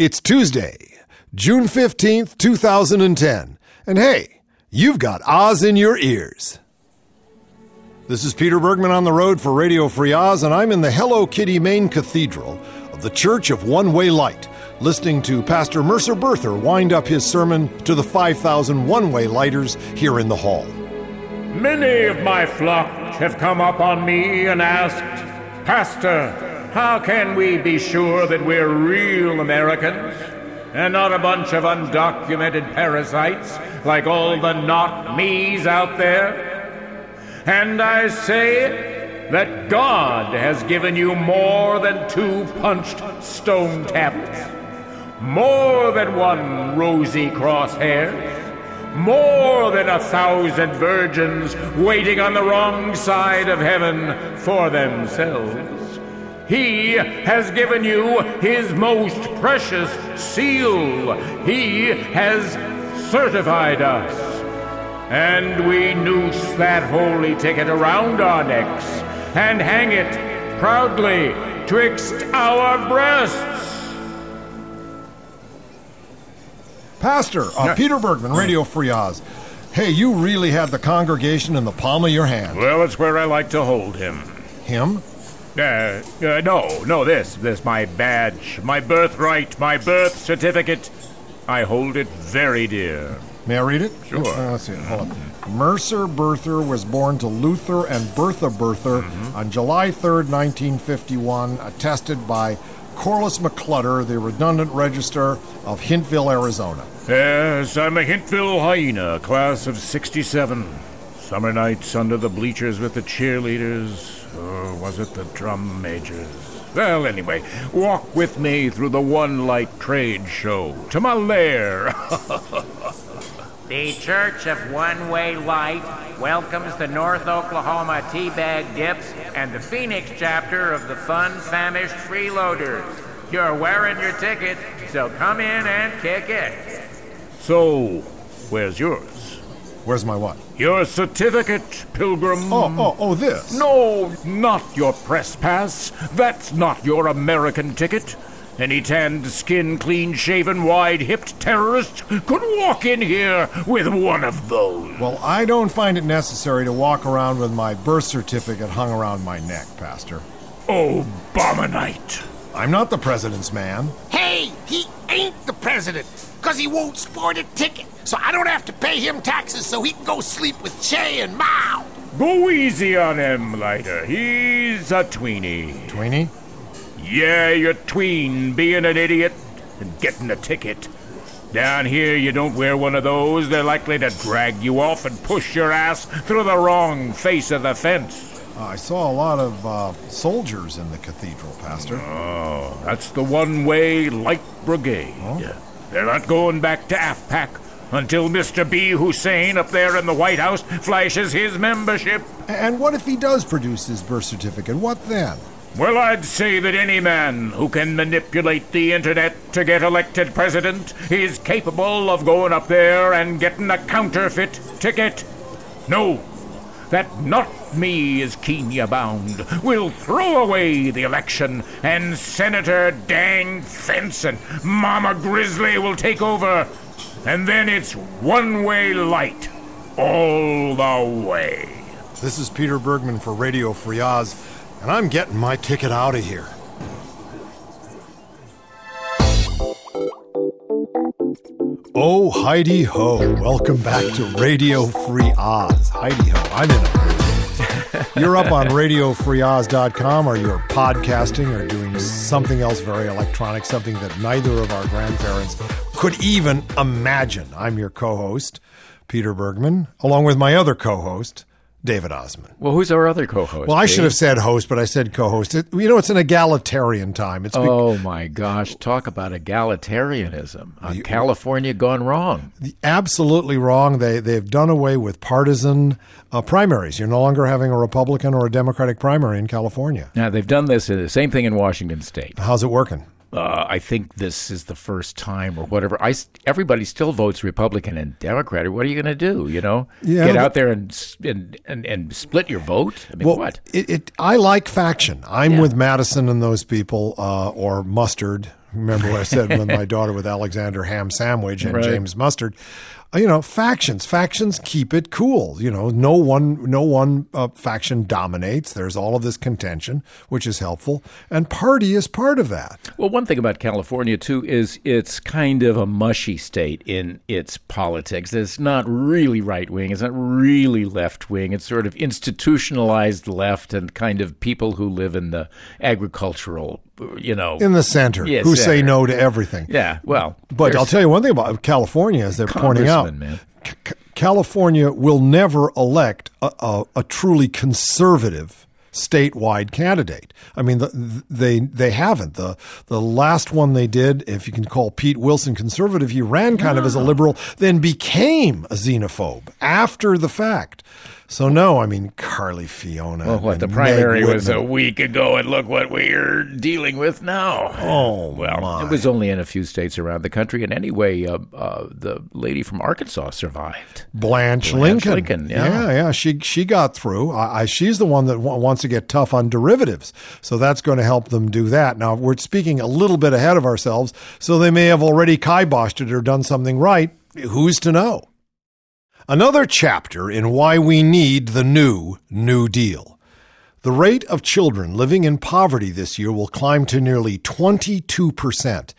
It's Tuesday, June 15th, 2010. And hey, you've got Oz in your ears. This is Peter Bergman on the road for Radio Free Oz, and I'm in the Hello Kitty main cathedral of the Church of One Way Light, listening to Pastor Mercer Berther wind up his sermon to the 5,000 one way lighters here in the hall. Many of my flock have come up on me and asked, Pastor, how can we be sure that we're real Americans and not a bunch of undocumented parasites like all the not me's out there? And I say that God has given you more than two punched stone tablets, more than one rosy crosshair, more than a thousand virgins waiting on the wrong side of heaven for themselves. He has given you His most precious seal. He has certified us. And we noose that holy ticket around our necks and hang it proudly twixt our breasts. Pastor, uh, Peter Bergman, Radio Free Oz. Hey, you really had the congregation in the palm of your hand. Well, it's where I like to hold him. Him? Uh, uh, no, no, this, this, my badge, my birthright, my birth certificate. I hold it very dear. May I read it? Sure. Uh, let's see. Hold on. Mercer Berther was born to Luther and Bertha Berther on July 3rd, 1951, attested by Corliss McClutter, the redundant register of Hintville, Arizona. Yes, I'm a Hintville hyena, class of 67. Summer nights under the bleachers with the cheerleaders. Or was it the drum majors? Well, anyway, walk with me through the One Light Trade Show to my lair. The Church of One Way Light welcomes the North Oklahoma Teabag Dips and the Phoenix chapter of the Fun Famished Freeloaders. You're wearing your ticket, so come in and kick it. so, where's yours? Where's my what? Your certificate, Pilgrim. Oh, oh, oh, this. No, not your press pass. That's not your American ticket. Any tanned skin, clean shaven, wide hipped terrorist could walk in here with one of those. Well, I don't find it necessary to walk around with my birth certificate hung around my neck, Pastor. Obamanite. I'm not the president's man. Hey, he ain't the president, because he won't sport a ticket. So I don't have to pay him taxes so he can go sleep with Che and Mao. Go easy on him, Lighter. He's a tweenie. Tweenie? Yeah, you're tween, being an idiot and getting a ticket. Down here, you don't wear one of those. They're likely to drag you off and push your ass through the wrong face of the fence. Uh, I saw a lot of uh, soldiers in the cathedral, Pastor. Oh, that's the one way light brigade. They're not going back to AfPak until Mr. B. Hussein up there in the White House flashes his membership. And what if he does produce his birth certificate? What then? Well, I'd say that any man who can manipulate the internet to get elected president is capable of going up there and getting a counterfeit ticket. No, that not me is Kenya bound. We'll throw away the election, and Senator Dang Fence and Mama Grizzly will take over. And then it's one way light all the way. This is Peter Bergman for Radio Free Oz, and I'm getting my ticket out of here. Oh, Heidi Ho. Welcome back to Radio Free Oz. Heidi Ho. I'm in a. You're up on RadioFreeOz.com or you're podcasting or doing something else very electronic, something that neither of our grandparents could even imagine. I'm your co host, Peter Bergman, along with my other co host, David Osman. Well, who's our other co-host? Well, I should have said host, but I said co-host. It, you know, it's an egalitarian time. It's be- Oh my gosh! Talk about egalitarianism. Uh, California gone wrong. absolutely wrong. They they've done away with partisan uh, primaries. You're no longer having a Republican or a Democratic primary in California. Now they've done this. Uh, the same thing in Washington State. How's it working? Uh, I think this is the first time, or whatever. I s- everybody still votes Republican and Democrat. What are you going to do? You know, Yeah, get out there and, and and and split your vote. I mean, Well, what? It, it I like faction. I'm with Madison and those people, uh, or Mustard, Remember what I said with my daughter with Alexander Ham Sandwich and Right. James Mustard? You know, factions. Factions keep it cool. You know, no one, no one uh, faction dominates. There's all of this contention, which is helpful, and party is part of that. Well, one thing about California too is it's kind of a mushy state in its politics. It's not really right wing. It's not really left wing. It's sort of institutionalized left and kind of people who live in the agricultural, you know. In the center, Yeah, who say no to everything. yeah, well, But I'll tell you one thing about California as they're pointing out. C- California will never elect a, a, a truly conservative statewide candidate. I mean, the, they they haven't. the The last one they did, if you can call Pete Wilson conservative, he ran kind of as a ah. liberal, then became a xenophobe after the fact. So no, I mean Carly Fiorina. Well, what the primary was a week ago, and look what we're dealing with now. Oh, well, my. it was only in a few states around the country, and anyway, uh, uh, the lady from Arkansas survived. Blanche, Blanche Lincoln. Lincoln, yeah. yeah, yeah. She she got through. I, I, she's the one that wa- wants to get tough on derivatives, so that's going to help them do that. Now we're speaking a little bit ahead of ourselves, so they may have already kiboshed it or done something right. Who's to know? Another chapter in why we need the new New Deal. The rate of children living in poverty this year will climb to nearly 22%.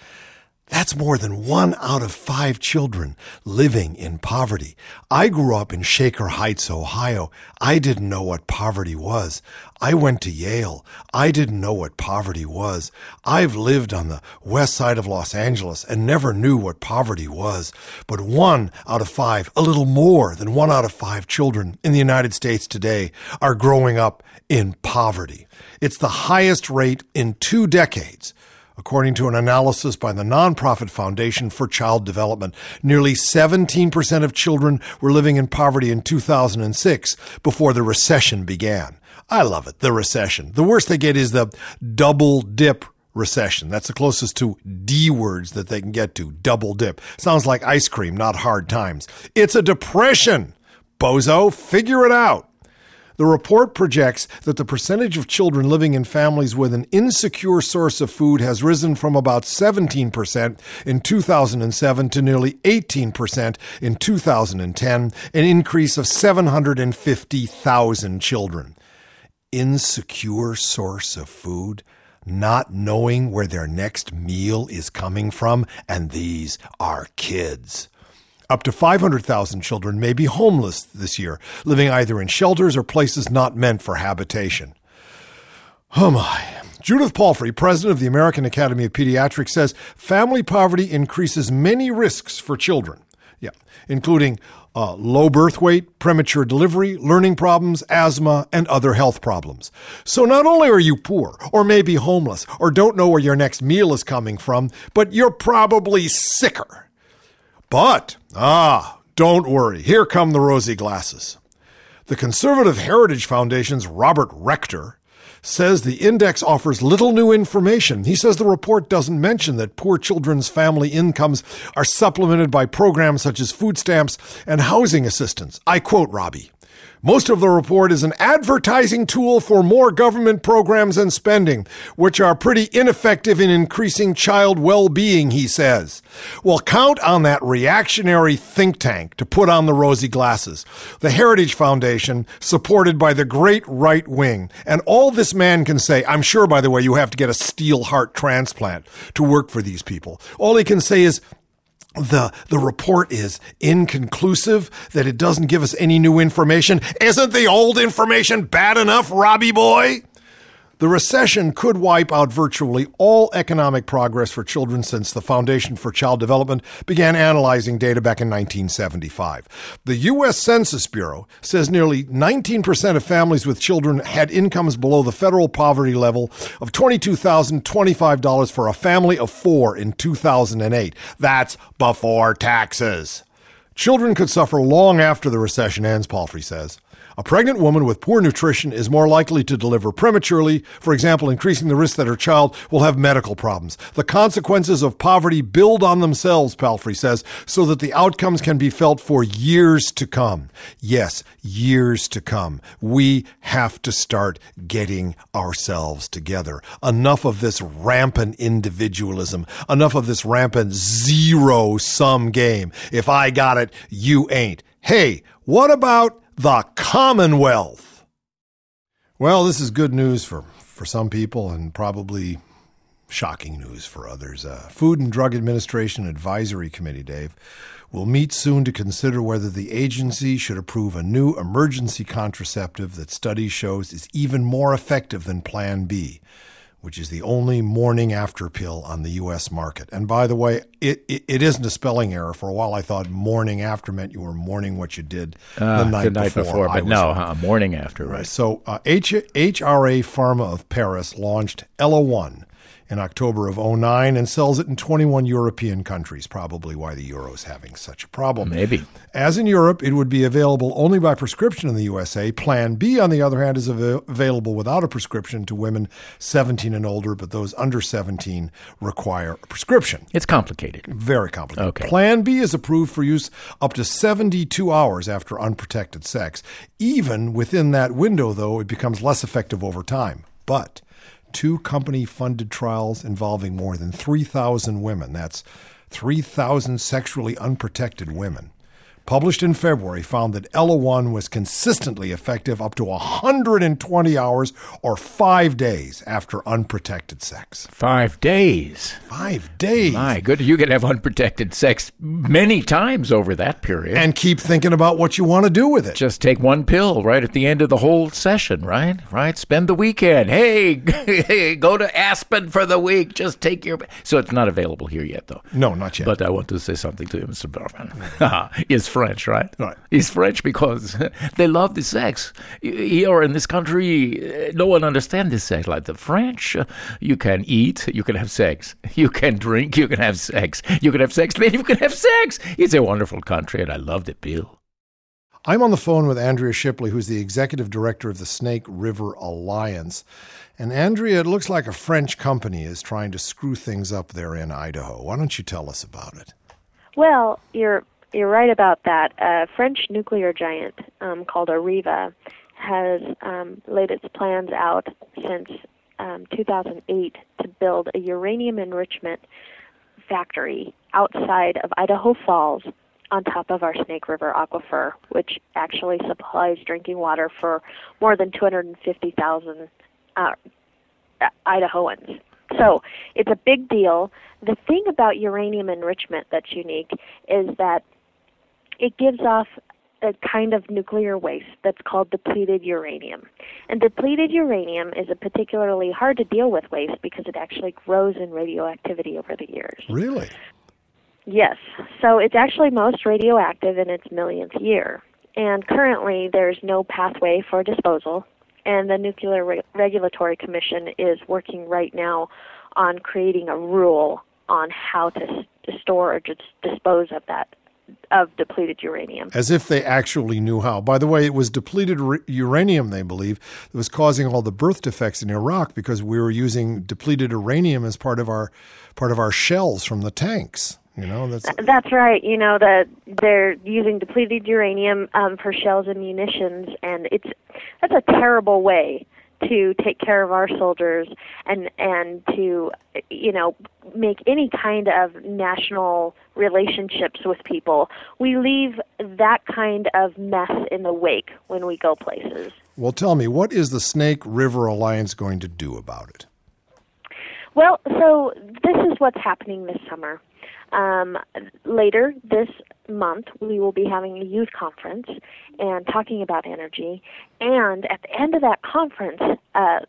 That's more than one out of five children living in poverty. I grew up in Shaker Heights, Ohio. I didn't know what poverty was. I went to Yale. I didn't know what poverty was. I've lived on the west side of Los Angeles and never knew what poverty was. But one out of five, a little more than one out of five children in the United States today are growing up in poverty. It's the highest rate in two decades. According to an analysis by the nonprofit Foundation for Child Development, nearly 17% of children were living in poverty in 2006 before the recession began. I love it, the recession. The worst they get is the double dip recession. That's the closest to D words that they can get to. Double dip. Sounds like ice cream, not hard times. It's a depression. Bozo, figure it out. The report projects that the percentage of children living in families with an insecure source of food has risen from about 17% in 2007 to nearly 18% in 2010, an increase of 750,000 children. Insecure source of food, not knowing where their next meal is coming from, and these are kids. Up to 500,000 children may be homeless this year, living either in shelters or places not meant for habitation. Oh my. Judith Palfrey, president of the American Academy of Pediatrics, says family poverty increases many risks for children. Yeah, including uh, low birth weight, premature delivery, learning problems, asthma, and other health problems. So not only are you poor, or maybe homeless, or don't know where your next meal is coming from, but you're probably sicker. But, ah, don't worry. Here come the rosy glasses. The Conservative Heritage Foundation's Robert Rector says the index offers little new information. He says the report doesn't mention that poor children's family incomes are supplemented by programs such as food stamps and housing assistance. I quote Robbie. Most of the report is an advertising tool for more government programs and spending, which are pretty ineffective in increasing child well being, he says. Well, count on that reactionary think tank to put on the rosy glasses. The Heritage Foundation, supported by the great right wing. And all this man can say, I'm sure, by the way, you have to get a steel heart transplant to work for these people. All he can say is, the the report is inconclusive that it doesn't give us any new information. Isn't the old information bad enough robbie boy the recession could wipe out virtually all economic progress for children since the Foundation for Child Development began analyzing data back in 1975. The U.S. Census Bureau says nearly 19% of families with children had incomes below the federal poverty level of $22,025 for a family of four in 2008. That's before taxes. Children could suffer long after the recession ends, Palfrey says. A pregnant woman with poor nutrition is more likely to deliver prematurely, for example, increasing the risk that her child will have medical problems. The consequences of poverty build on themselves, Palfrey says, so that the outcomes can be felt for years to come. Yes, years to come. We have to start getting ourselves together. Enough of this rampant individualism, enough of this rampant zero sum game. If I got it, you ain't. Hey, what about the Commonwealth. Well, this is good news for, for some people and probably shocking news for others. Uh, Food and Drug Administration Advisory Committee, Dave, will meet soon to consider whether the agency should approve a new emergency contraceptive that studies shows is even more effective than Plan B which is the only morning after pill on the U.S. market. And by the way, it, it, it isn't a spelling error. For a while, I thought morning after meant you were mourning what you did uh, the night, the night before. before but no, huh? morning after, right. right. So uh, H- HRA Pharma of Paris launched Ellaone in October of 09 and sells it in 21 European countries, probably why the euro is having such a problem. Maybe. As in Europe, it would be available only by prescription in the USA. Plan B, on the other hand, is av- available without a prescription to women 17 and older, but those under 17 require a prescription. It's complicated. Very complicated. Okay. Plan B is approved for use up to 72 hours after unprotected sex. Even within that window, though, it becomes less effective over time. But two company funded trials involving more than 3,000 women. That's 3,000 sexually unprotected women published in February, found that Ellaone was consistently effective up to 120 hours or five days after unprotected sex. Five days. Five days. My good, you could have unprotected sex many times over that period. And keep thinking about what you want to do with it. Just take one pill right at the end of the whole session, right? Right? Spend the weekend. Hey, hey go to Aspen for the week. Just take your. So it's not available here yet, though. No, not yet. But I want to say something to you, Mr. Bergman. is French, right? Right. He's French because they love the sex. Here in this country, uh, no one understands this sex. Like the French, uh, you can eat, you can have sex. You can drink, you can have sex. You can have sex, then you can have sex. It's a wonderful country, and I love it, Bill. I'm on the phone with Andrea Shipley, who's the executive director of the Snake River Alliance. And Andrea, it looks like a French company is trying to screw things up there in Idaho. Why don't you tell us about it? Well, you're you're right about that. A French nuclear giant um, called Areva has um, laid its plans out since um, 2008 to build a uranium enrichment factory outside of Idaho Falls on top of our Snake River aquifer, which actually supplies drinking water for more than 250,000 uh, Idahoans. So it's a big deal. The thing about uranium enrichment that's unique is that it gives off a kind of nuclear waste that's called depleted uranium. And depleted uranium is a particularly hard to deal with waste because it actually grows in radioactivity over the years. Really? Yes. So it's actually most radioactive in its millionth year. And currently there's no pathway for disposal. And the Nuclear Re- Regulatory Commission is working right now on creating a rule on how to, to store or just dispose of that of depleted uranium. As if they actually knew how. By the way, it was depleted uranium, they believe, that was causing all the birth defects in Iraq because we were using depleted uranium as part of our part of our shells from the tanks. You know, that's that's right. You know that they're using depleted uranium um, for shells and munitions, and it's that's a terrible way to take care of our soldiers and and to you know make any kind of national relationships with people. We leave that kind of mess in the wake when we go places. Well tell me what is the snake river alliance going to do about it? Well so this is what's happening this summer um, later this month, we will be having a youth conference and talking about energy. And at the end of that conference, uh,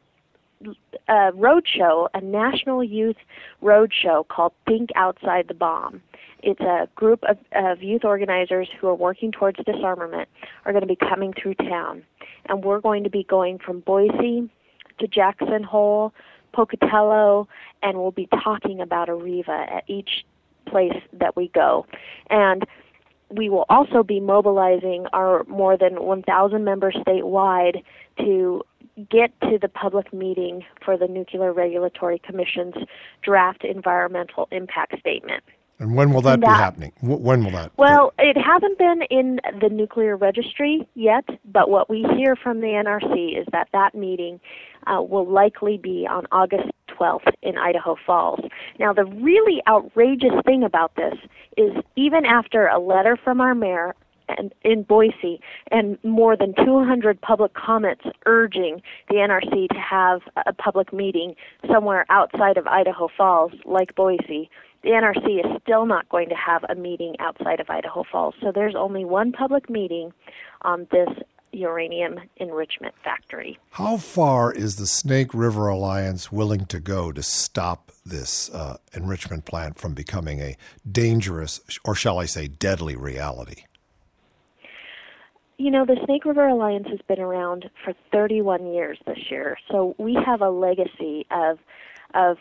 a road show, a national youth road show called Think Outside the Bomb. It's a group of, of youth organizers who are working towards disarmament are going to be coming through town. And we're going to be going from Boise to Jackson Hole, Pocatello, and we'll be talking about Areva at each place that we go. And we will also be mobilizing our more than 1,000 members statewide to get to the public meeting for the Nuclear Regulatory Commission's draft environmental impact statement. And when will that, that be happening? When will that? Well, it hasn't been in the nuclear registry yet, but what we hear from the NRC is that that meeting uh, will likely be on August 12th in Idaho Falls. Now, the really outrageous thing about this is even after a letter from our mayor and in Boise and more than 200 public comments urging the NRC to have a public meeting somewhere outside of Idaho Falls like Boise the NRC is still not going to have a meeting outside of Idaho Falls. So there's only one public meeting on this uranium enrichment factory. How far is the Snake River Alliance willing to go to stop this uh, enrichment plant from becoming a dangerous, or shall I say, deadly reality? You know, the Snake River Alliance has been around for 31 years this year, so we have a legacy of of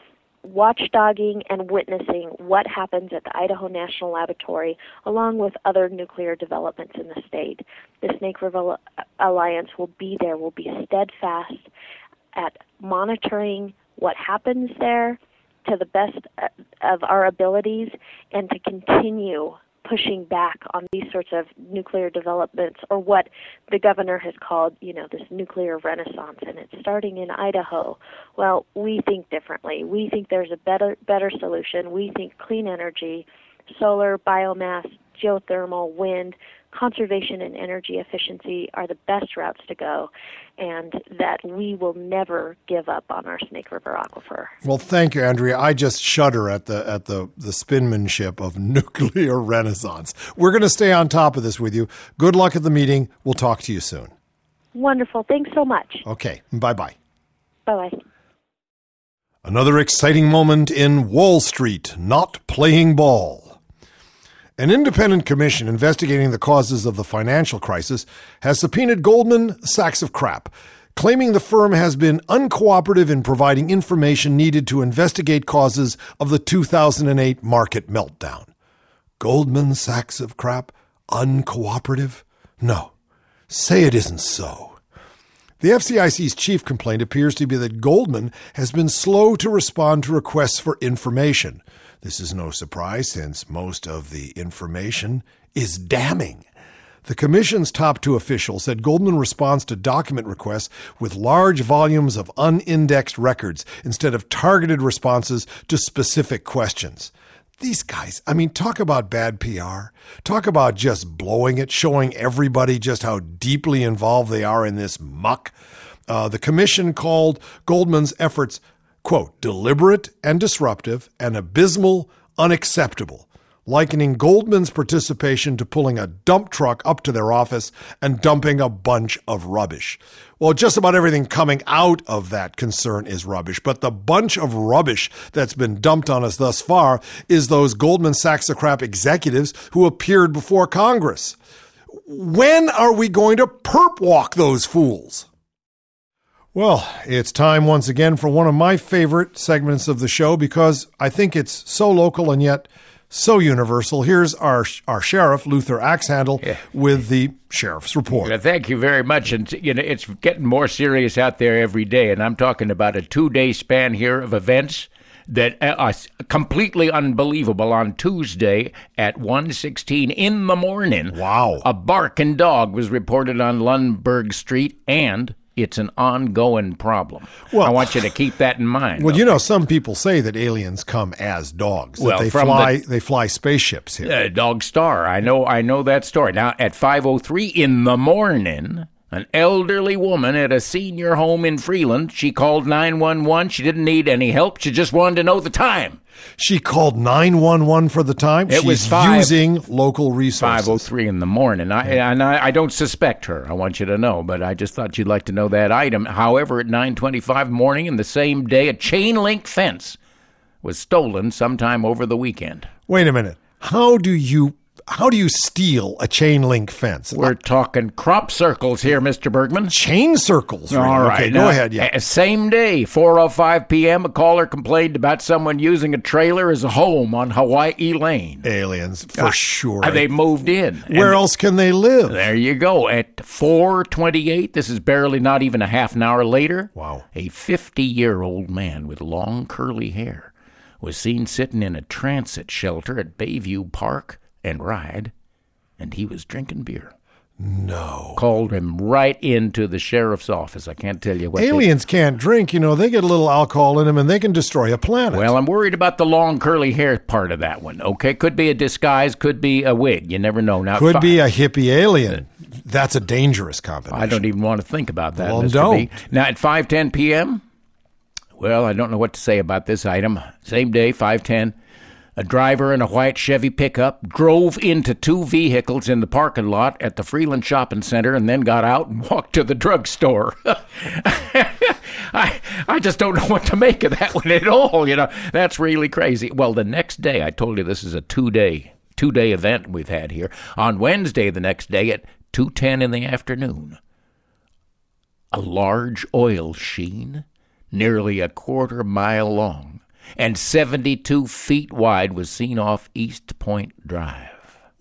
watchdogging and witnessing what happens at the Idaho National Laboratory, along with other nuclear developments in the state. The Snake River Alliance will be there, will be steadfast at monitoring what happens there to the best uh, of our abilities and to continue pushing back on these sorts of nuclear developments or what the governor has called, you know, this nuclear renaissance and it's starting in Idaho. Well, we think differently. We think there's a better better solution. We think clean energy, solar, biomass, geothermal, wind, conservation and energy efficiency are the best routes to go, and that we will never give up on our Snake River aquifer. Well, thank you, Andrea. I just shudder at the at the the spinmanship of nuclear renaissance. We're going to stay on top of this with you. Good luck at the meeting. We'll talk to you soon. Wonderful. Thanks so much. Okay. Bye bye. Bye bye. Another exciting moment in Wall Street, not playing ball. An independent commission investigating the causes of the financial crisis has subpoenaed Goldman Sachs of Crap, claiming the firm has been uncooperative in providing information needed to investigate causes of the 2008 market meltdown. Goldman Sachs of Crap? Uncooperative? No. Say it isn't so. The FCIC's chief complaint appears to be that Goldman has been slow to respond to requests for information this is no surprise since most of the information is damning. The Commission's top two officials said Goldman responds to document requests with large volumes of unindexed records instead of targeted responses to specific questions. These guys, I mean, talk about bad PR. Talk about just blowing it, showing everybody just how deeply involved they are in this muck. Uh, the Commission called Goldman's efforts quote, deliberate and disruptive and abysmal, unacceptable, likening Goldman's participation to pulling a dump truck up to their office and dumping a bunch of rubbish. Well, just about everything coming out of that concern is rubbish, but the bunch of rubbish that's been dumped on us thus far is those Goldman Sachs crap executives who appeared before Congress. When are we going to perp walk those fools? Well, it's time once again for one of my favorite segments of the show because I think it's so local and yet so universal. Here's our our sheriff, Luther Axhandle, yeah. with the sheriff's report. Well, thank you very much. And you know, it's getting more serious out there every day. And I'm talking about a two day span here of events that are completely unbelievable. On Tuesday at 1:16 in the morning, wow, a barking dog was reported on Lundberg Street and it's an ongoing problem. Well, I want you to keep that in mind. Well, okay? you know, some people say that aliens come as dogs. Well, they fly the, they fly spaceships here. Uh, dog Star. I know I know that story. Now at 5:03 in the morning, an elderly woman at a senior home in Freeland, she called 911. She didn't need any help. She just wanted to know the time. She called 911 for the time. It She's was five, using local resources. 503 in the morning. I, and I, I, don't suspect her. I want you to know, but I just thought you'd like to know that item. However, at 925 morning in the same day, a chain link fence was stolen sometime over the weekend. Wait a minute. How do you how do you steal a chain link fence? We're talking crop circles here, Mr. Bergman. chain circles. All right. Okay, now, go ahead. Yeah. uh, Same day, 4:05 p.m. A caller complained about someone using a trailer as a home on Hawaii Lane. Aliens, for sure. Uh, They moved in. Where else can they live? There you go. At 4:28, this is barely not even a half an hour later. Wow. A 50-year-old man with long curly hair was seen sitting in a transit shelter at Bayview Park and Ride, and he was drinking beer. No. Called him right into the sheriff's office. I can't tell you what. they- Aliens can't drink. You know, they get a little alcohol in them and they can destroy a planet. Well, I'm worried about the long curly hair part of that one. Okay, could be a disguise, could be a wig. You never know. Now, could fi- be a hippie alien. That's a dangerous combination. I don't even want to think about that. Well, Mr. don't. B. Now at 5:10 p.m. Well, I don't know what to say about this item. Same day, 5:10. A driver in a white Chevy pickup drove into two vehicles in the parking lot at the Freeland Shopping Center and then got out and walked to the drugstore. I I just don't know what to make of that one at all. You know, that's really crazy. Well, the next day, I told you this is a two day two day event we've had here. On Wednesday, the next day at two ten in the afternoon, a large oil sheen, nearly a quarter mile long and seventy two feet wide, was seen off East Point Drive.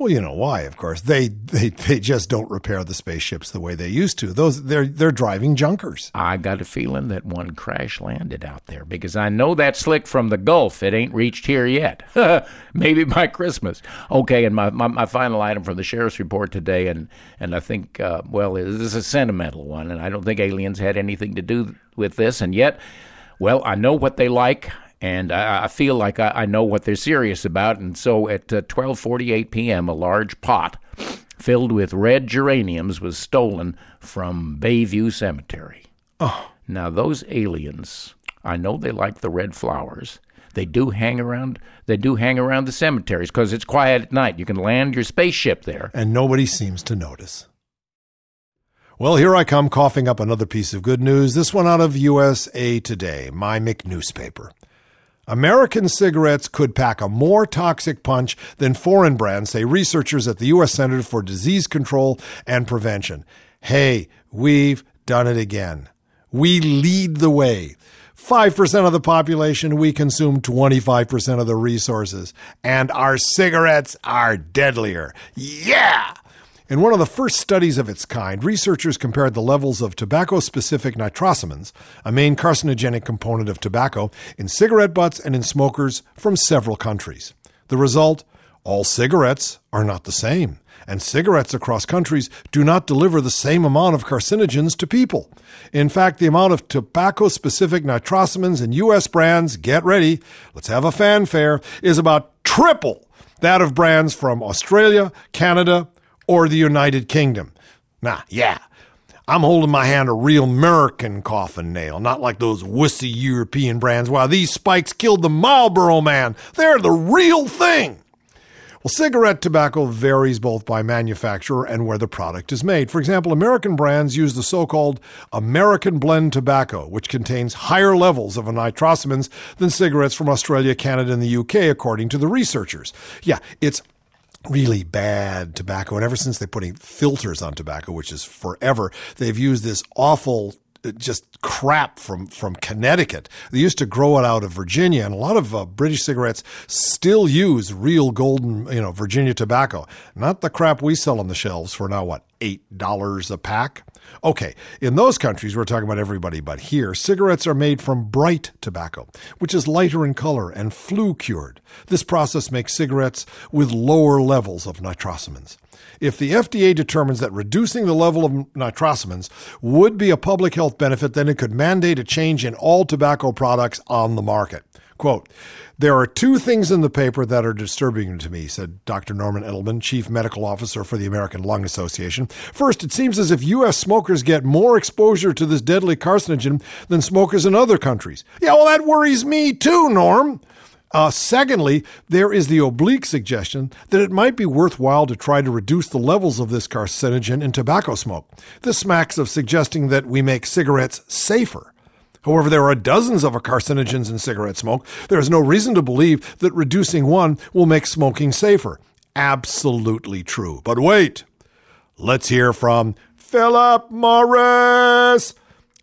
Well, you know why, of course. They, they they just don't repair the spaceships the way they used to. Those they're they're driving junkers. I got a feeling that one crash landed out there because I know that slick from the Gulf. It ain't reached here yet. Maybe by Christmas. Okay, and my, my, my final item from the sheriff's report today, and, and I think, uh, well, this is a sentimental one, and I don't think aliens had anything to do with this, and yet, well, I know what they like. And I, I feel like I, I know what they're serious about, and so at uh, 12:48 p.m., a large pot filled with red geraniums was stolen from Bayview Cemetery. Oh. Now those aliens, I know they like the red flowers. They do hang around. They do hang around the cemeteries because it's quiet at night. You can land your spaceship there. and nobody seems to notice. Well, here I come coughing up another piece of good news, this one out of USA Today, my McNewspaper. American cigarettes could pack a more toxic punch than foreign brands, say researchers at the U.S. Center for Disease Control and Prevention. Hey, we've done it again. We lead the way. 5% of the population, we consume 25% of the resources. And our cigarettes are deadlier. Yeah! In one of the first studies of its kind, researchers compared the levels of tobacco specific nitrosamines, a main carcinogenic component of tobacco, in cigarette butts and in smokers from several countries. The result? All cigarettes are not the same, and cigarettes across countries do not deliver the same amount of carcinogens to people. In fact, the amount of tobacco specific nitrosamines in U.S. brands, get ready, let's have a fanfare, is about triple that of brands from Australia, Canada, or the United Kingdom. Nah, yeah. I'm holding my hand a real American coffin nail, not like those wussy European brands. Wow, these spikes killed the Marlboro man. They're the real thing. Well, cigarette tobacco varies both by manufacturer and where the product is made. For example, American brands use the so called American blend tobacco, which contains higher levels of nitrosamines than cigarettes from Australia, Canada, and the UK, according to the researchers. Yeah, it's really bad tobacco. And ever since they're putting filters on tobacco, which is forever, they've used this awful uh, just crap from from Connecticut. They used to grow it out of Virginia, and a lot of uh, British cigarettes still use real golden, you know, Virginia tobacco. Not the crap we sell on the shelves for now. What eight dollars a pack? Okay, in those countries, we're talking about everybody, but here, cigarettes are made from bright tobacco, which is lighter in color and flue cured. This process makes cigarettes with lower levels of nitrosamines. If the FDA determines that reducing the level of nitrosamines would be a public health benefit, then it could mandate a change in all tobacco products on the market. Quote, there are two things in the paper that are disturbing to me, said Dr. Norman Edelman, Chief Medical Officer for the American Lung Association. First, it seems as if U.S. smokers get more exposure to this deadly carcinogen than smokers in other countries. Yeah, well, that worries me too, Norm. Uh, secondly, there is the oblique suggestion that it might be worthwhile to try to reduce the levels of this carcinogen in tobacco smoke. This smacks of suggesting that we make cigarettes safer. However, there are dozens of carcinogens in cigarette smoke. There is no reason to believe that reducing one will make smoking safer. absolutely true. But wait, let's hear from Philip Morris.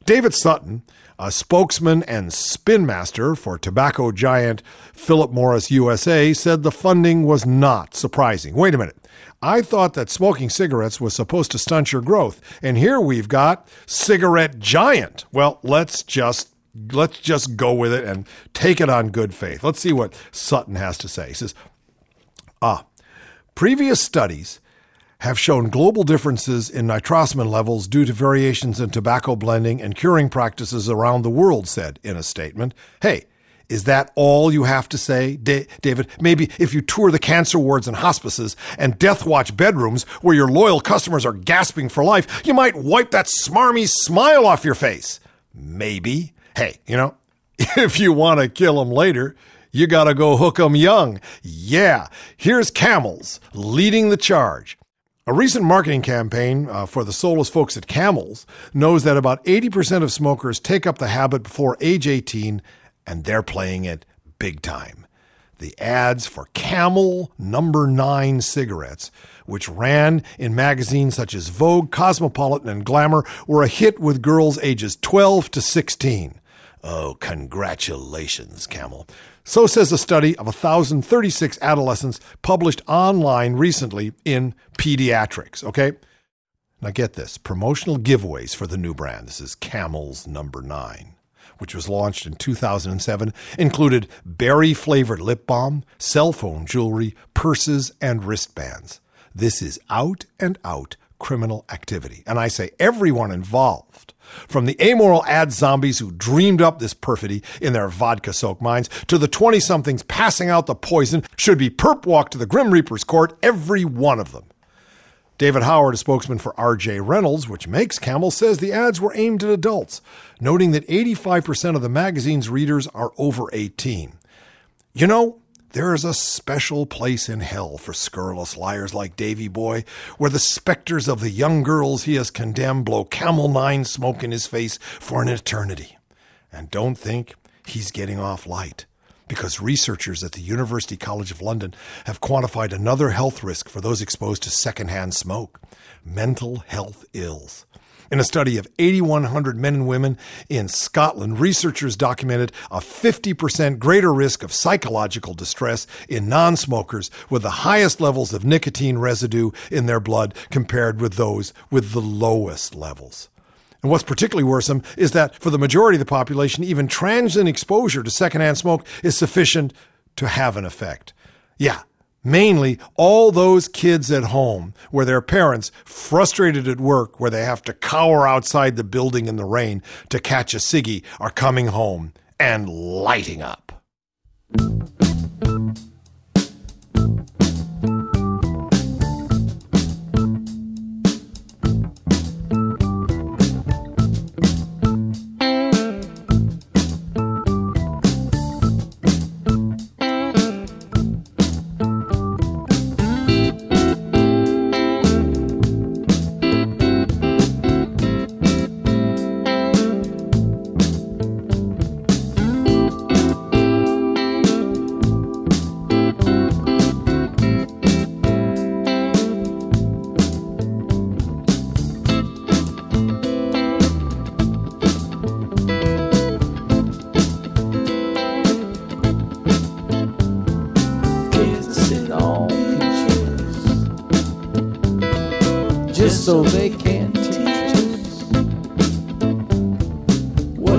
David Sutton, a spokesman and spin master for tobacco giant Philip Morris USA, said the funding was not surprising. Wait a minute. I thought that smoking cigarettes was supposed to stunt your growth, and here we've got cigarette giant. Well, let's just let's just go with it and take it on good faith. Let's see what Sutton has to say. He says, "Ah, previous studies have shown global differences in nitrosamine levels due to variations in tobacco blending and curing practices around the world, said in a statement. Hey, is that all you have to say, David? Maybe if you tour the cancer wards and hospices and death watch bedrooms where your loyal customers are gasping for life, you might wipe that smarmy smile off your face. Maybe. Hey, you know, if you want to kill them later, you got to go hook 'em young. Yeah, here's Camels leading the charge. A recent marketing campaign uh, for the soulless folks at Camels knows that about 80% of smokers take up the habit before age 18, and they're playing it big time. The ads for Camel number 9 cigarettes, which ran in magazines such as Vogue, Cosmopolitan, and Glamour, were a hit with girls ages 12 to 16. Oh, congratulations, Camel. So says a study of 1,036 adolescents published online recently in Pediatrics. Okay? Now get this promotional giveaways for the new brand. This is Camel's number nine, which was launched in 2007, included berry flavored lip balm, cell phone jewelry, purses, and wristbands. This is out and out criminal activity. And I say everyone involved from the amoral ad zombies who dreamed up this perfidy in their vodka soaked minds to the 20 somethings passing out the poison should be perp walked to the Grim Reaper's court, every one of them. David Howard, a spokesman for RJ Reynolds, which makes Camel, says the ads were aimed at adults, noting that 85% of the magazine's readers are over 18. You know, there is a special place in hell for scurrilous liars like Davy Boy, where the specters of the young girls he has condemned blow camel nine smoke in his face for an eternity. And don't think he's getting off light, because researchers at the University College of London have quantified another health risk for those exposed to secondhand smoke mental health ills. In a study of 8,100 men and women in Scotland, researchers documented a 50% greater risk of psychological distress in non smokers with the highest levels of nicotine residue in their blood compared with those with the lowest levels. And what's particularly worrisome is that for the majority of the population, even transient exposure to secondhand smoke is sufficient to have an effect. Yeah, Mainly all those kids at home where their parents, frustrated at work where they have to cower outside the building in the rain to catch a ciggy, are coming home and lighting up.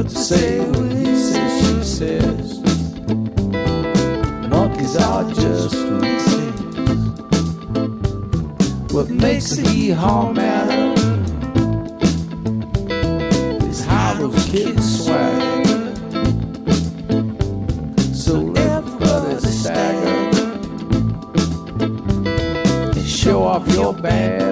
To say when he says, she says. Monkeys are just routines. What makes the hee-haw matter is how those kids swag. So everybody stagger and show off your bad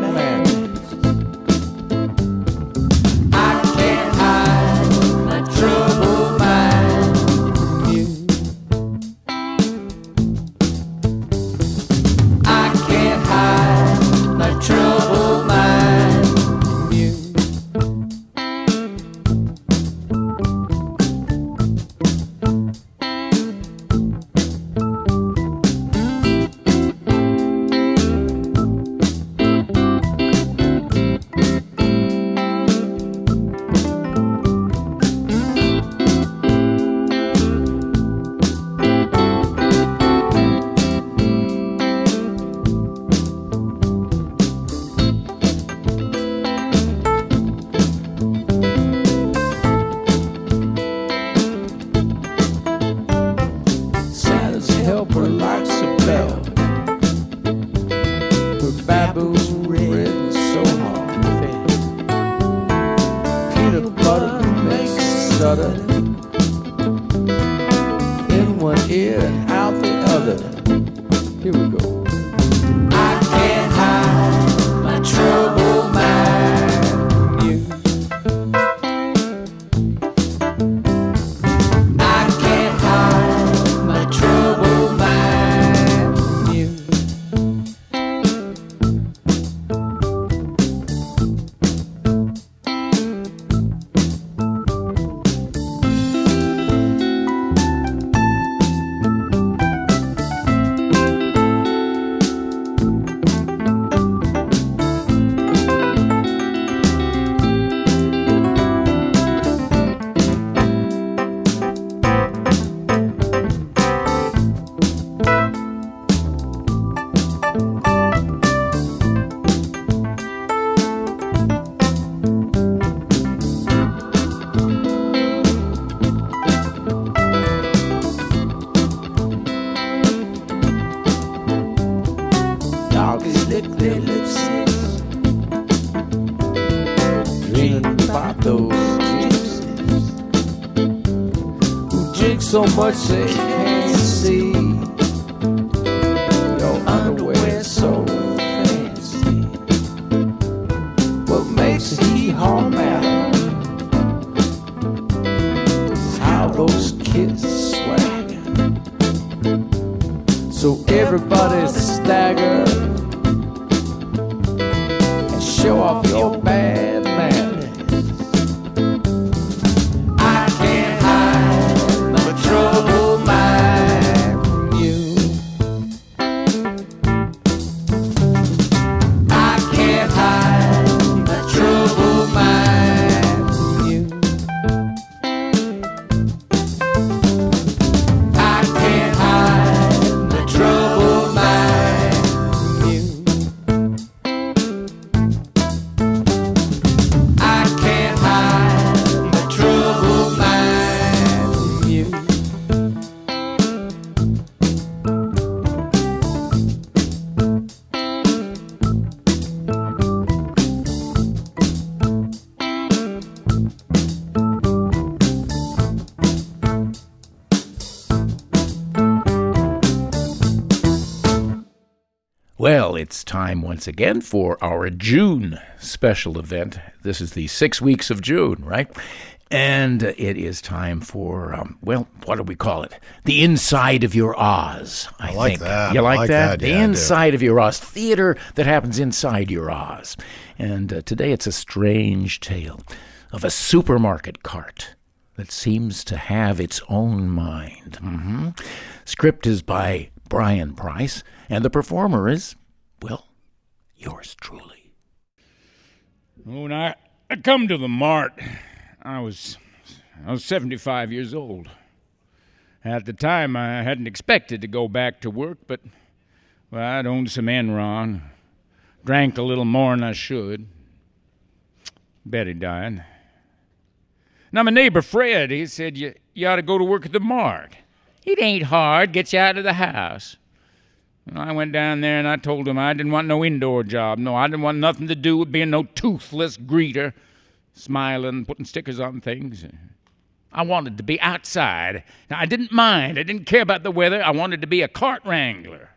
much they it's time once again for our June special event. This is the six weeks of June, right? And it is time for, um, well, what do we call it? The inside of your Oz. I, I like think. that. You like, like that? that. The Yeah, I inside of your Oz. Theater that happens inside your Oz. And uh, today it's a strange tale of a supermarket cart that seems to have its own mind. hmm Script is by Brian Price, and the performer is, well, yours truly. When I, I come to the mart, I was I was 75 years old. At the time, I hadn't expected to go back to work, but well, I'd owned some Enron, drank a little more than I should. Betty died. Now, my neighbor Fred, he said, you, you ought to go to work at the mart. It ain't hard, gets you out of the house. I went down there and I told him I didn't want no indoor job. No, I didn't want nothing to do with being no toothless greeter, smiling, putting stickers on things. I wanted to be outside. Now, I didn't mind. I didn't care about the weather. I wanted to be a cart wrangler.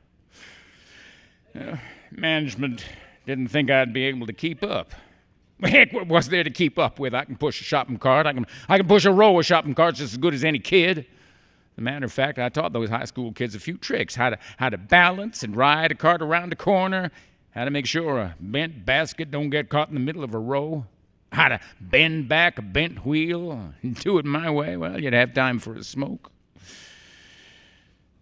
Uh, management didn't think I'd be able to keep up. Heck, what was there to keep up with? I can push a shopping cart. I can, I can push a row of shopping carts just as good as any kid. As a matter of fact, I taught those high school kids a few tricks how to, how to balance and ride a cart around a corner, how to make sure a bent basket don't get caught in the middle of a row, how to bend back a bent wheel and do it my way. Well, you'd have time for a smoke.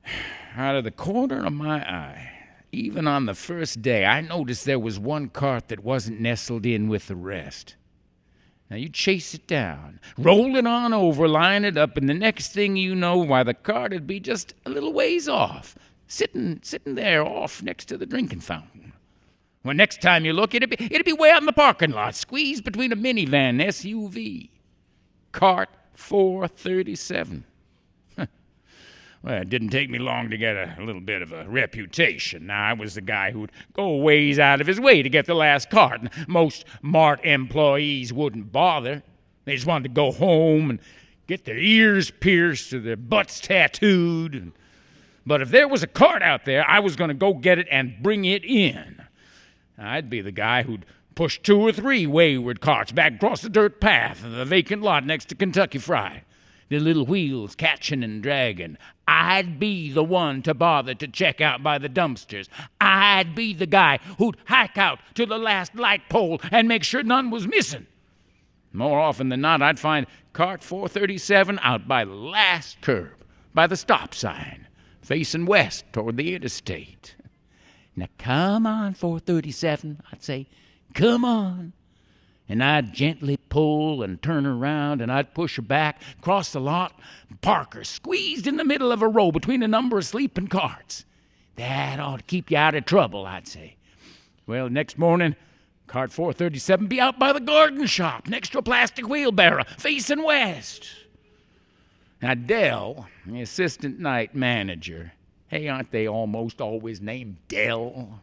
Out of the corner of my eye, even on the first day, I noticed there was one cart that wasn't nestled in with the rest. Now you chase it down, roll it on over, line it up, and the next thing you know, why the cart'd be just a little ways off, sitting sitting there off next to the drinking fountain. Well, next time you look, it'd be it'd be way out in the parking lot, squeezed between a minivan SUV. Cart 437. Well, it didn't take me long to get a little bit of a reputation. Now, I was the guy who'd go ways out of his way to get the last cart, and most Mart employees wouldn't bother. They just wanted to go home and get their ears pierced or their butts tattooed. And, but if there was a cart out there, I was going to go get it and bring it in. I'd be the guy who'd push two or three wayward carts back across the dirt path of the vacant lot next to Kentucky Fried the little wheels catching and dragging. I'd be the one to bother to check out by the dumpsters. I'd be the guy who'd hike out to the last light pole and make sure none was missing. More often than not, I'd find cart 437 out by the last curb, by the stop sign, facing west toward the interstate. Now come on, 437, I'd say. Come on and I'd gently pull and turn around, and I'd push her back, across the lot, and park her squeezed in the middle of a row between a number of sleeping carts. That ought to keep you out of trouble, I'd say. Well, next morning, cart 437 be out by the garden shop next to a plastic wheelbarrow facing west. Now, Dell, the assistant night manager, hey, aren't they almost always named Dell?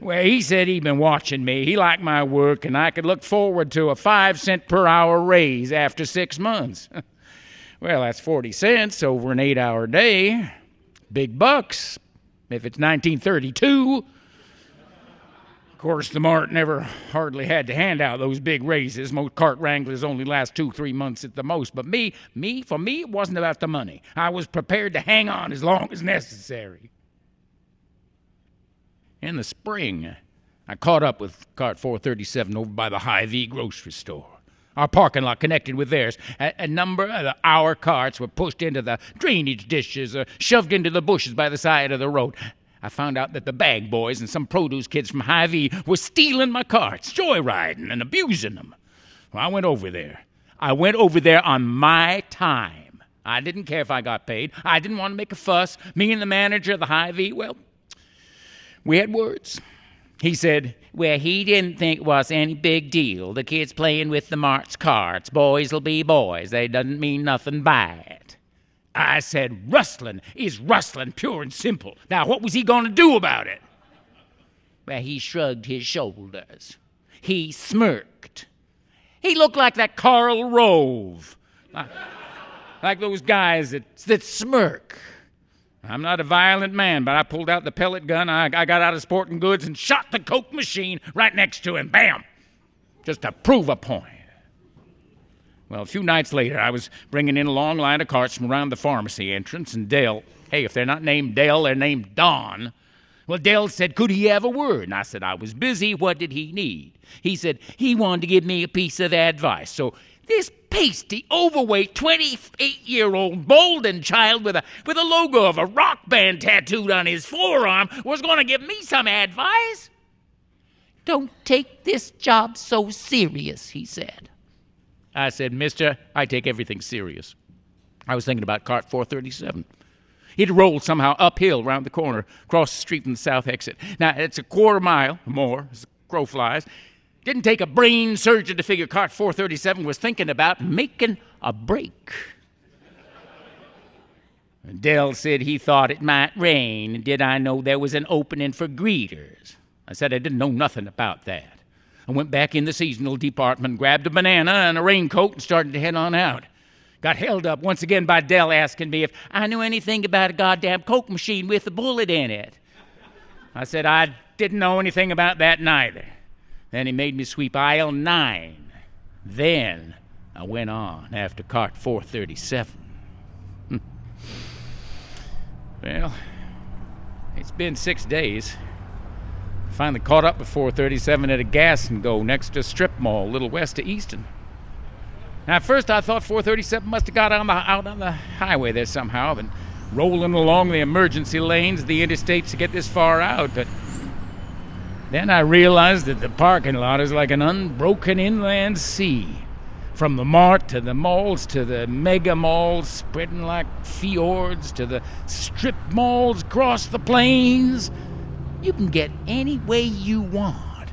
Well, he said he'd been watching me. He liked my work, and I could look forward to a five cent per hour raise after six months. well, that's 40 cents over an eight hour day. Big bucks if it's 1932. Of course, the Mart never hardly had to hand out those big raises. Most cart wranglers only last two, three months at the most. But me, me, for me, it wasn't about the money. I was prepared to hang on as long as necessary in the spring, I caught up with cart 437 over by the Hy-Vee grocery store. Our parking lot connected with theirs. A, a number of our carts were pushed into the drainage ditches or shoved into the bushes by the side of the road. I found out that the bag boys and some produce kids from Hy-Vee were stealing my carts, joyriding, and abusing them. Well, I went over there. I went over there on my time. I didn't care if I got paid. I didn't want to make a fuss. Me and the manager of the Hy-Vee, well, we had words. He said, Well, he didn't think it was any big deal. The kids playing with the Mart's carts. Boys'll be boys. They doesn't mean nothing by it. I said, Rustling is rustling, pure and simple. Now, what was he going to do about it? Well, he shrugged his shoulders. He smirked. He looked like that Karl Rove. Like, like those guys that, that smirk. I'm not a violent man, but I pulled out the pellet gun. I, I got out of sporting goods and shot the Coke machine right next to him. Bam! Just to prove a point. Well, a few nights later, I was bringing in a long line of carts from around the pharmacy entrance, and Dale, hey, if they're not named Dale, they're named Don. Well, Dale said, Could he have a word? And I said, I was busy. What did he need? He said, He wanted to give me a piece of advice. So this pasty, overweight, 28 year old Bolden child with a, with a logo of a rock band tattooed on his forearm was going to give me some advice. Don't take this job so serious, he said. I said, Mister, I take everything serious. I was thinking about cart 437. It rolled somehow uphill round the corner, across the street from the south exit. Now, it's a quarter mile more, as the crow flies. Didn't take a brain surgeon to figure Cart 437 was thinking about making a break. Dell said he thought it might rain, did I know there was an opening for greeters? I said I didn't know nothing about that. I went back in the seasonal department, grabbed a banana and a raincoat, and started to head on out. Got held up once again by Dell asking me if I knew anything about a goddamn Coke machine with a bullet in it. I said I didn't know anything about that neither. Then he made me sweep aisle nine. Then I went on after cart 437. Hmm. well, it's been six days. Finally caught up with 437 at a gas and go next to strip mall a little west of Easton. Now, at first I thought 437 must have got on the, out on the highway there somehow, been rolling along the emergency lanes of the interstates to get this far out, but then I realized that the parking lot is like an unbroken inland sea. From the mart to the malls to the mega malls spreading like fjords to the strip malls across the plains. You can get any way you want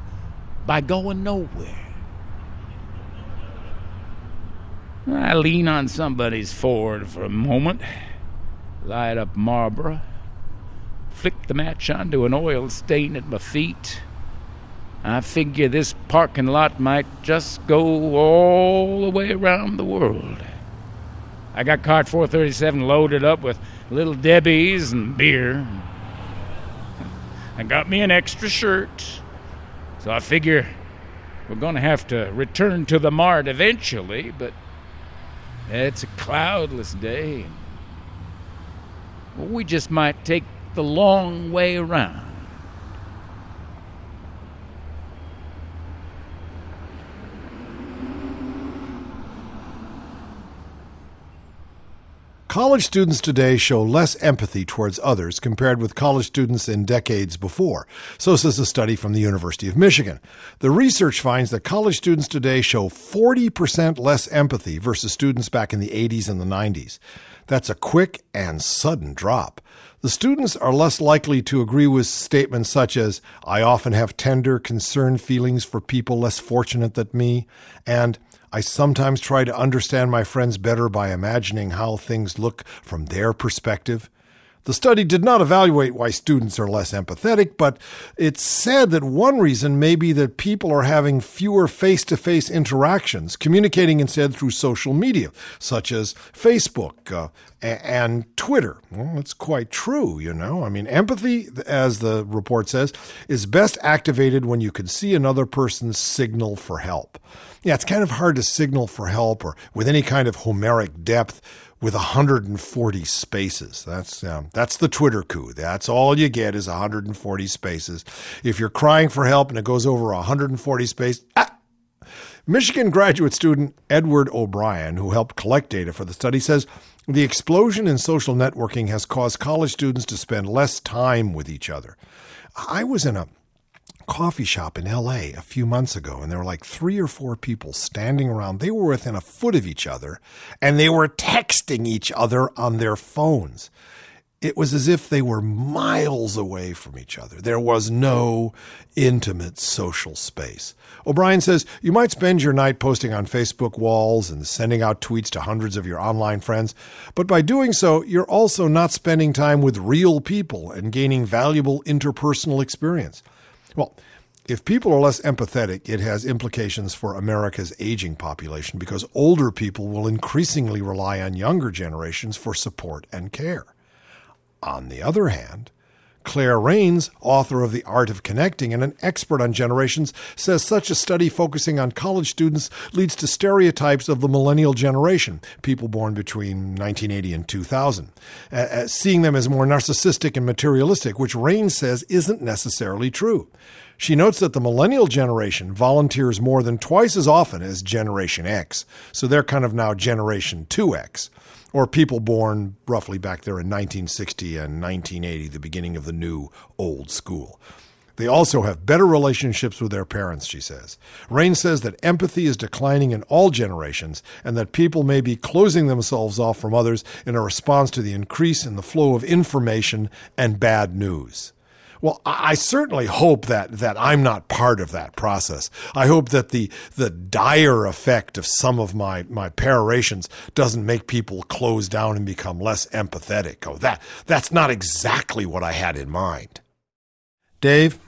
by going nowhere. I lean on somebody's Ford for a moment. light up Marlboro, flick the match onto an oil stain at my feet. I figure this parking lot might just go all the way around the world. I got cart 437 loaded up with little Debbie's and beer. I got me an extra shirt. So I figure we're going to have to return to the mart eventually, but it's a cloudless day. We just might take the long way around. College students today show less empathy towards others compared with college students in decades before. So says a study from the University of Michigan. The research finds that college students today show 40% less empathy versus students back in the 80s and the 90s. That's a quick and sudden drop. The students are less likely to agree with statements such as, I often have tender, concerned feelings for people less fortunate than me, and I sometimes try to understand my friends better by imagining how things look from their perspective. The study did not evaluate why students are less empathetic, but it said that one reason may be that people are having fewer face to face interactions, communicating instead through social media, such as Facebook uh, and Twitter. Well, that's quite true, you know. I mean, empathy, as the report says, is best activated when you can see another person's signal for help. Yeah, it's kind of hard to signal for help or with any kind of Homeric depth with 140 spaces. That's um, that's the Twitter coup. That's all you get is 140 spaces. If you're crying for help and it goes over 140 spaces, ah! Michigan graduate student Edward O'Brien, who helped collect data for the study, says the explosion in social networking has caused college students to spend less time with each other. I was in a coffee shop in LA a few months ago, and there were like three or four people standing around. They were within a foot of each other, and they were texting each other on their phones. It was as if they were miles away from each other. There was no intimate social space. O'Brien says you might spend your night posting on Facebook walls and sending out tweets to hundreds of your online friends, but by doing so, you're also not spending time with real people and gaining valuable interpersonal experience. Well, if people are less empathetic, it has implications for America's aging population because older people will increasingly rely on younger generations for support and care. On the other hand, Claire Raines, author of The Art of Connecting and an expert on generations, says such a study focusing on college students leads to stereotypes of the millennial generation, people born between 1980 and 2000, uh, seeing them as more narcissistic and materialistic, which Raines says isn't necessarily true. She notes that the millennial generation volunteers more than twice as often as Generation X, so they're kind of now Generation 2X or people born roughly back there in 1960 and 1980, the beginning of the new old school. They also have better relationships with their parents, she says. Rain says that empathy is declining in all generations and that people may be closing themselves off from others in a response to the increase in the flow of information and bad news. Well, I certainly hope that that I'm not part of that process. I hope that the the dire effect of some of my my perorations doesn't make people close down and become less empathetic. Oh, that that's not exactly what I had in mind. Dave,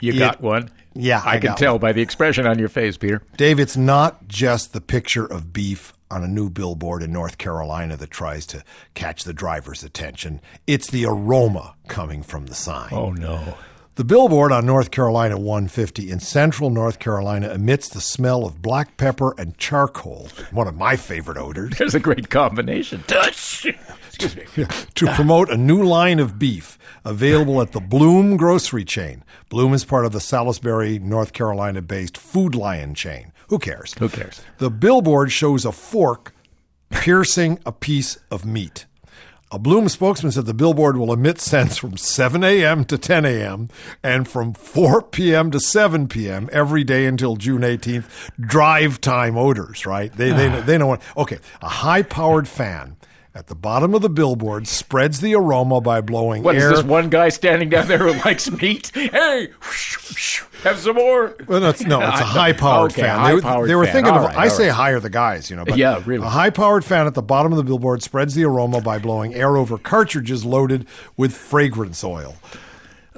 you it, got one. Yeah, I, I can tell one. by the expression on your face, Peter. Dave, it's not just the picture of beef on a new billboard in North Carolina that tries to catch the driver's attention. It's the aroma coming from the sign. Oh, no. The billboard on North Carolina 150 in central North Carolina emits the smell of black pepper and charcoal, one of my favorite odors. There's a great combination. Excuse me. to promote a new line of beef available at the Bloom grocery chain. Bloom is part of the Salisbury, North Carolina based Food Lion chain. Who cares? Who cares? The billboard shows a fork piercing a piece of meat. A Bloom spokesman said the billboard will emit scents from 7 a.m. to 10 a.m. and from 4 p.m. to 7 p.m. every day until June 18th. Drive time odors, right? They, they, ah. they know what. Okay, a high powered fan at the bottom of the billboard spreads the aroma by blowing What is air. this one guy standing down there who likes meat? Hey, Have some more. Well, no, it's, no, it's a high-powered Okay, fan. They, high-powered they were fan. thinking All of. right, I say right. hire the guys, you know. But Yeah, really. A high-powered fan at the bottom of the billboard spreads the aroma by blowing air over cartridges loaded with fragrance oil.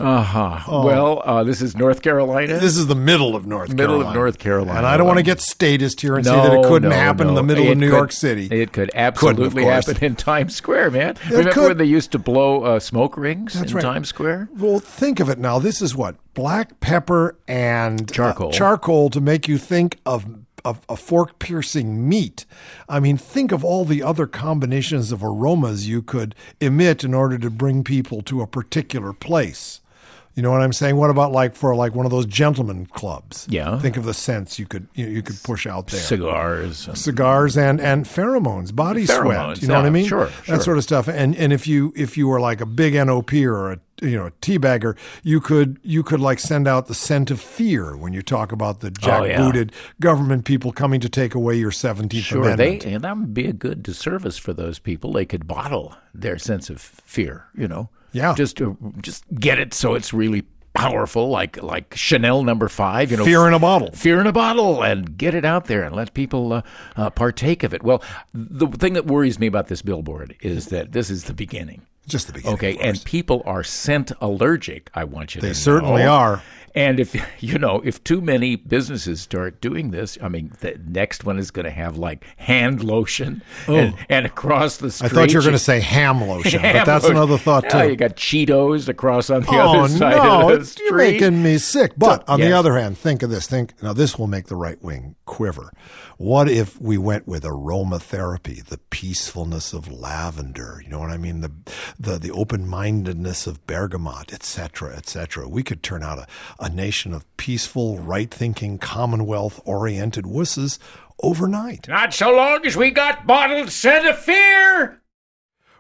Uh huh. Well, uh, this is North Carolina. This is the middle of North Middle of Carolina. North Carolina. And I don't want to get statist here and say that it couldn't no, happen in the middle It of New could- York City. It could absolutely happen in Times Square, man. Remember could. when they used to blow uh, smoke rings in right. Times Square? Well, think of it now. This is what black pepper and uh, Charcoal. charcoal to make you think of of a fork piercing meat. I mean, think of all the other combinations of aromas you could emit in order to bring people to a particular place. You know what I'm saying? What about like for like one of those gentlemen clubs? Yeah. Think of the scents you could you, you could push out there. Cigars. and- cigars and and pheromones, body sweat. You know what I mean? sure, That sort of stuff. And and if you if you were like a big NOP or a you know a teabagger, you could you could like send out the scent of fear when you talk about the Oh, yeah. jackbooted government people coming to take away your Seventeenth Sure, they Amendment. and that would be a good disservice for those people. They could bottle their sense of fear, you know. Yeah. just to just get it so it's really powerful, like like Chanel Number Five. You know, Fear in a bottle. fear in a bottle, and get it out there and let people uh, uh, partake of it. Well, the thing that worries me about this billboard is that this is the beginning. Just the beginning. Okay, and people are scent allergic. I want you to They know. certainly are. And if you know, if too many businesses start doing this, I mean, the next one is going to have like hand lotion, oh. and, and across the Oh. I thought you were going to say ham lotion, but that's lotion. another thought oh, Yeah, too. you got Cheetos across on the oh other side no, of the it's- street. you're making me sick. But on the other hand, think of this. Think now. This will make the right wing quiver. What if we went with aromatherapy, the peacefulness of lavender? You know what I mean? The the the open mindedness of bergamot, etc., etc. We could turn out a, a nation of peaceful, right thinking, Commonwealth oriented wusses overnight. Not so long as we got bottled scent of fear.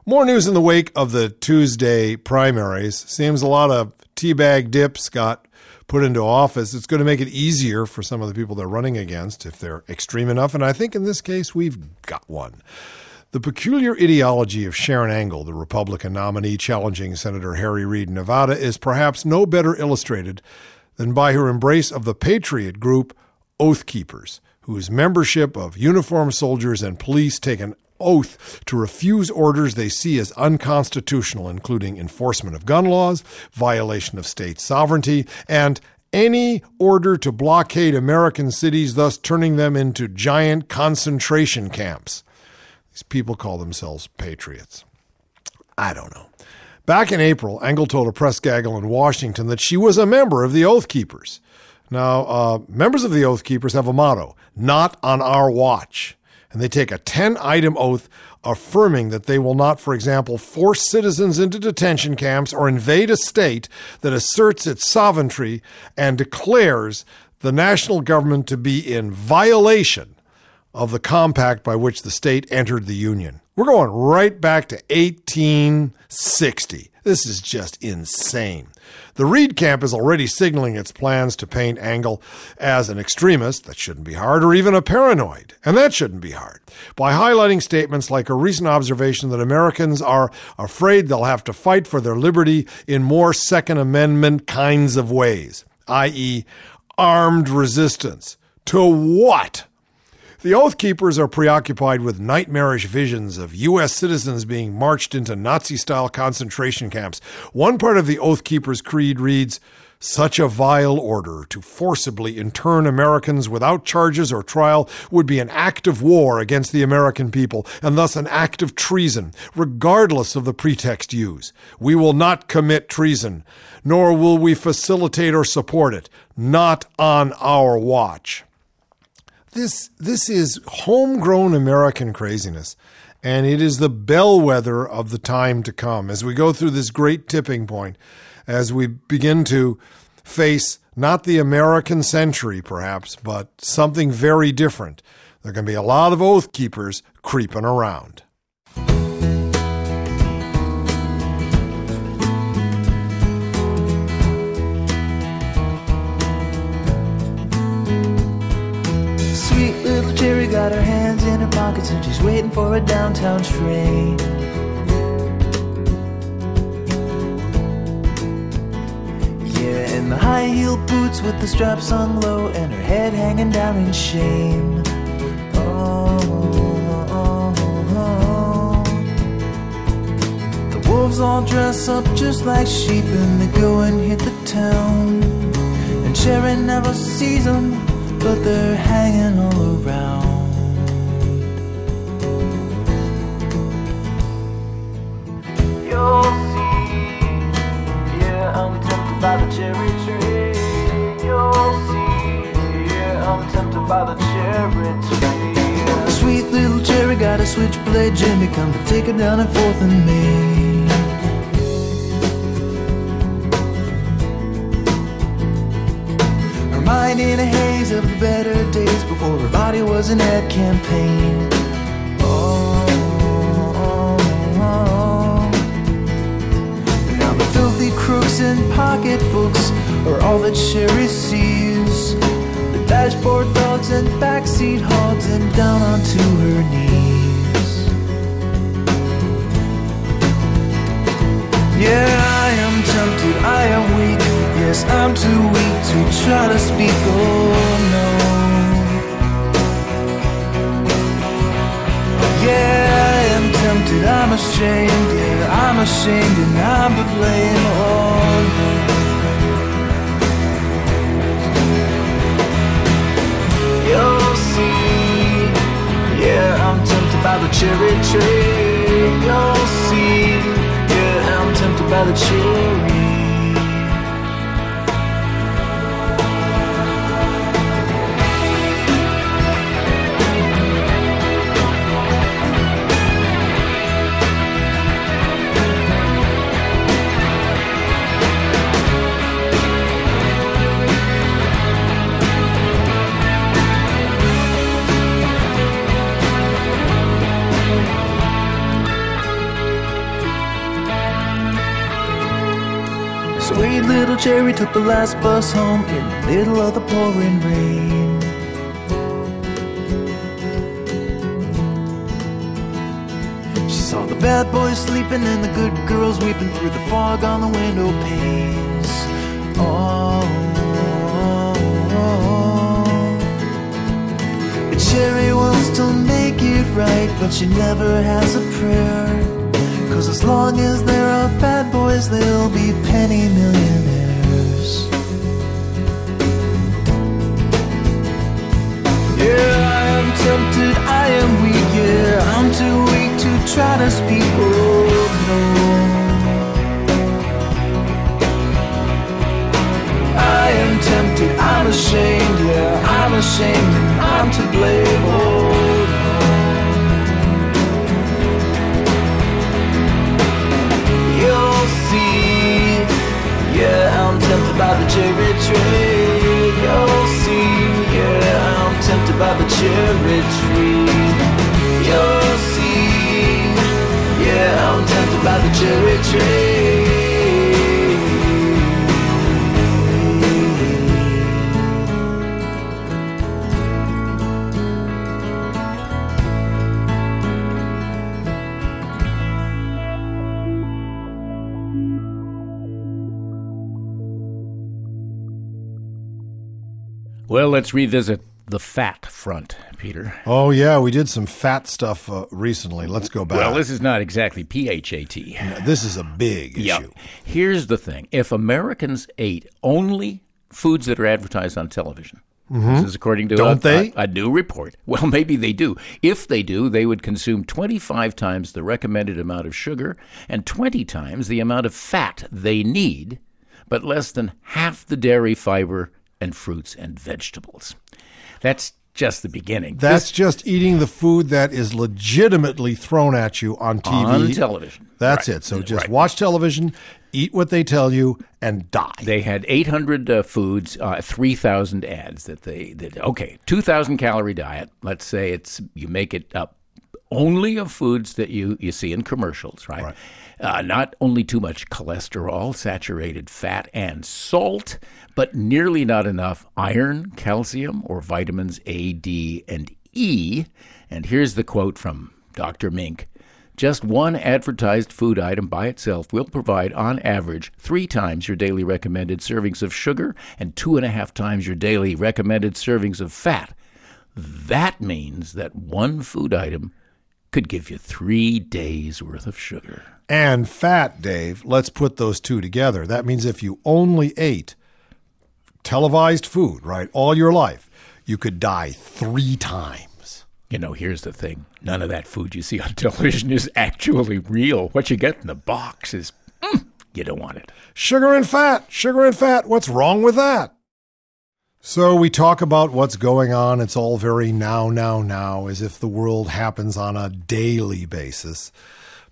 More news in the wake of the Tuesday primaries. Seems a lot of teabag dips got put into office. It's going to make it easier for some of the people they're running against if they're extreme enough. And I think in this case, we've got one. The peculiar ideology of Sharron Angle, the Republican nominee challenging Senator Harry Reid in Nevada, is perhaps no better illustrated than by her embrace of the patriot group Oath Keepers, whose membership of uniformed soldiers and police take an oath to refuse orders they see as unconstitutional, including enforcement of gun laws, violation of state sovereignty, and any order to blockade American cities, thus turning them into giant concentration camps. These people call themselves patriots. I don't know. Back in April, Angle told a press gaggle in Washington that she was a member of the Oath Keepers. Now, uh, members of the Oath Keepers have a motto not on our watch. And they take a 10 item oath affirming that they will not, for example, force citizens into detention camps or invade a state that asserts its sovereignty and declares the national government to be in violation of the compact by which the state entered the Union. We're going right back to 1860. This is just insane. The Reid camp is already signaling its plans to paint Angle as an extremist, that shouldn't be hard, or even a paranoid, and that shouldn't be hard, by highlighting statements like a recent observation that Americans are afraid they'll have to fight for their liberty in more Second Amendment kinds of ways, i.e., armed resistance. To what? The Oath Keepers are preoccupied with nightmarish visions of U.S. citizens being marched into Nazi style concentration camps. One part of the Oath Keepers' creed reads Such a vile order to forcibly intern Americans without charges or trial would be an act of war against the American people, and thus an act of treason, regardless of the pretext used. We will not commit treason, nor will we facilitate or support it, not on our watch this this is homegrown American craziness, and it is the bellwether of the time to come as we go through this great tipping point, as we begin to face not the American century, perhaps, but something very different. There are going to be a lot of oath keepers creeping around. Got her hands in her pockets and she's waiting for a downtown train. Yeah, and the high heel boots with the straps hung low and her head hanging down in shame. The wolves all dress up just like sheep and they go and hit the town. And Sharon never sees them, but they're hanging all around. You'll see, yeah, I'm tempted by the cherry tree. You'll see, yeah, I'm tempted by the cherry tree. Sweet little cherry got a switchblade Jimmy come to take her down and forth in me. Her mind in a haze of the better days before her body was an ad campaign. And pocketbooks are all that Sherry sees. The dashboard dogs and backseat hogs and down onto her knees. Yeah, I am tempted, I am weak. Yes, I'm too weak to try to speak. Oh no. Yeah, tempted, I'm ashamed. Yeah, I'm ashamed and I'm to blame. Oh. You'll see. Yeah, I'm tempted by the cherry tree. You'll see. Yeah, I'm tempted by the cherry. Cherry took the last bus home in the middle of the pouring rain. She saw the bad boys sleeping and the good girls weeping through the fog on the window panes. Oh, Cherry wants to make it right, but she never has a prayer. Cause as long as there are bad boys, there'll be penny millionaires. Am weak, yeah, I'm too weak to try to speak. Oh no. I am tempted, I'm ashamed, yeah, I'm ashamed, I'm to blame. Oh. You'll see, yeah, I'm tempted by the cherry tree. You'll see, yeah, I'm tempted by the cherry tree. By the cherry tree. Well, let's revisit the fat front, Peter. Oh yeah, we did some fat stuff uh, recently. Let's go back. Well, this is not exactly PHAT. this is a big Yeah. issue. Here's the thing if Americans ate only foods that are advertised on television, this is according to Mm-hmm. Don't a, they? A, a new report. Well, maybe they do. If they do, they would consume 25 times the recommended amount of sugar and 20 times the amount of fat they need, but less than half the dairy fiber and fruits and vegetables. That's just the beginning. That's just eating the food that is legitimately thrown at you on TV. on television. That's Right. it. So just Right. watch television, eat what they tell you, and die. They had 800 uh, foods, uh, 3,000 ads that they did. Okay, 2,000 calorie diet. Let's say it's you make it up only of foods that you, you see in commercials, right? Uh, not only too much cholesterol, saturated fat, and salt, but nearly not enough iron, calcium, or vitamins A, D, and E. And here's the quote from Dr. Mink Just one advertised food item by itself will provide, on average, three times your daily recommended servings of sugar and two and a half times your daily recommended servings of fat. That means that one food item could give you three days worth of sugar. And fat, Dave. Let's put those two together. That means if you only ate televised food, right, all your life, you could die three times. You know, here's the thing none of that food you see on television is actually real. What you get in the box is, mm, you don't want it. Sugar and fat, sugar and fat. What's wrong with that? So we talk about what's going on. It's all very now, now, now, as if the world happens on a daily basis.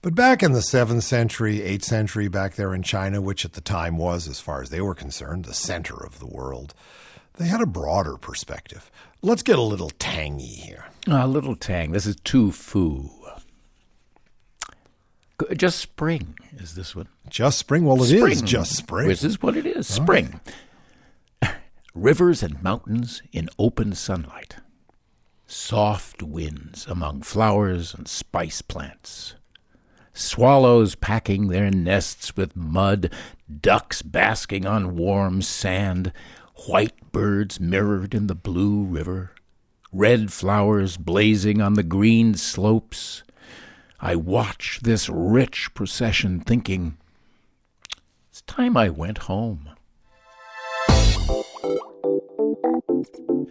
But back in the 7th century, 8th century, back there in China, which at the time was, as far as they were concerned, the center of the world, they had a broader perspective. Let's get a little tangy here. A little tang. This is Tu Fu. Just spring is this one. Just spring? Well, it is spring. just spring. This is what it is. Spring. Rivers and mountains in open sunlight. Soft winds among flowers and spice plants. Swallows packing their nests with mud, ducks basking on warm sand, white birds mirrored in the blue river, red flowers blazing on the green slopes. I watch this rich procession thinking, it's time I went home.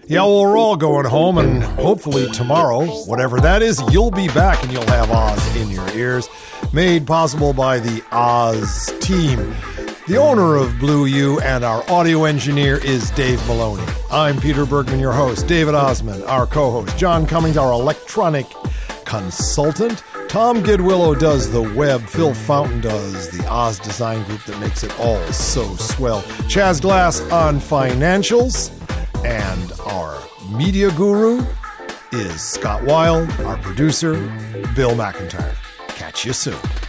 Yeah, well, we're all going home, and hopefully tomorrow, whatever that is, you'll be back and you'll have Oz in your ears. Made possible by the Oz team. The owner of Blue U and our audio engineer is Dave Maloney. I'm Peter Bergman, your host. David Ossman, our co host. John Cummings, our electronic consultant. Tom Gidwillow does the web. Phil Fountain does the Oz design group that makes it all so swell. Chaz Glass on financials. And our media guru is Scott Wild, our producer, Bill McIntyre. Catch you soon.